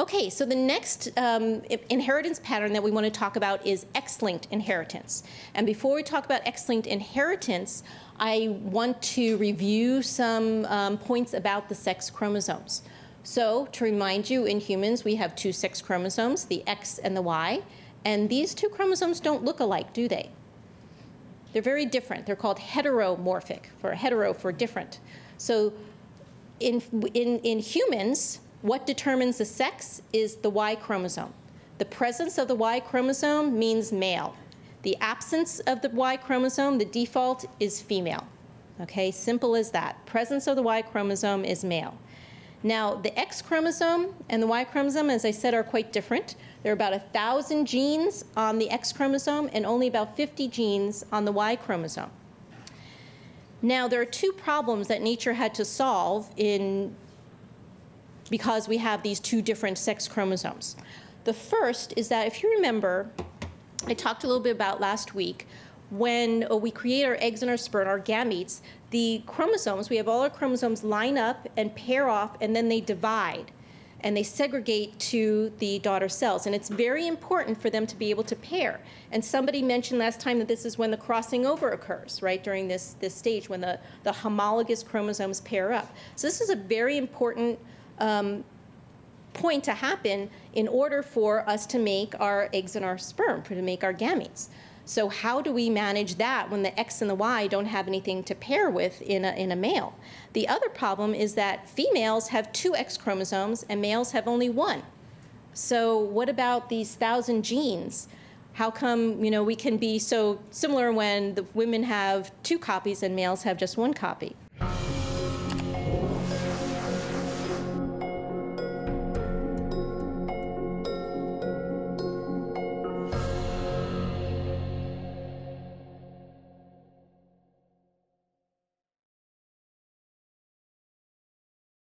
Okay, so the next um, inheritance pattern that we want to talk about is X linked inheritance. And before we talk about X linked inheritance, I want to review some um, points about the sex chromosomes. So, to remind you, in humans, we have two sex chromosomes, the X and the Y, and these two chromosomes don't look alike, do they? They're very different. They're called heteromorphic, for hetero for different. So, in, in, in humans, what determines the sex is the Y chromosome. The presence of the Y chromosome means male. The absence of the Y chromosome, the default, is female. Okay, simple as that. Presence of the Y chromosome is male. Now, the X chromosome and the Y chromosome, as I said, are quite different. There are about a thousand genes on the X chromosome and only about 50 genes on the Y chromosome. Now, there are two problems that nature had to solve in because we have these two different sex chromosomes. The first is that if you remember, I talked a little bit about last week, when uh, we create our eggs and our sperm, our gametes, the chromosomes, we have all our chromosomes line up and pair off, and then they divide and they segregate to the daughter cells. And it's very important for them to be able to pair. And somebody mentioned last time that this is when the crossing over occurs, right, during this, this stage, when the, the homologous chromosomes pair up. So this is a very important um, point to happen in order for us to make our eggs and our sperm, for to make our gametes. So how do we manage that when the X and the Y don't have anything to pair with in a, in a male? The other problem is that females have two X chromosomes and males have only one. So what about these thousand genes? How come you know we can be so similar when the women have two copies and males have just one copy?